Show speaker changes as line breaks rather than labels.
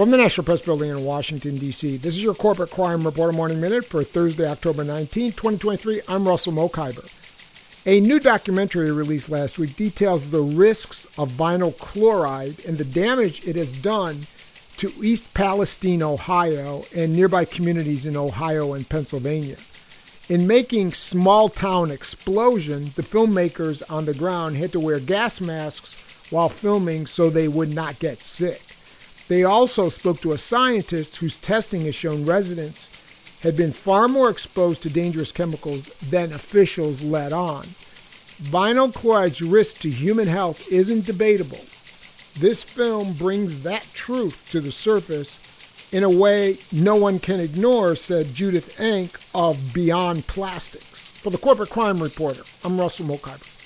From the National Press Building in Washington, D.C., this is your Corporate Crime Reporter Morning Minute for Thursday, October 19, 2023. I'm Russell Mokhiber. A new documentary released last week details the risks of vinyl chloride and the damage it has done to East Palestine, Ohio, and nearby communities in Ohio and Pennsylvania. In making Small Town Explosion, the filmmakers on the ground had to wear gas masks while filming so they would not get sick. They also spoke to a scientist whose testing has shown residents had been far more exposed to dangerous chemicals than officials let on. Vinyl chloride's risk to human health isn't debatable. This film brings that truth to the surface in a way no one can ignore, said Judith Enck of Beyond Plastics. For the Corporate Crime Reporter, I'm Russell Mokhiber.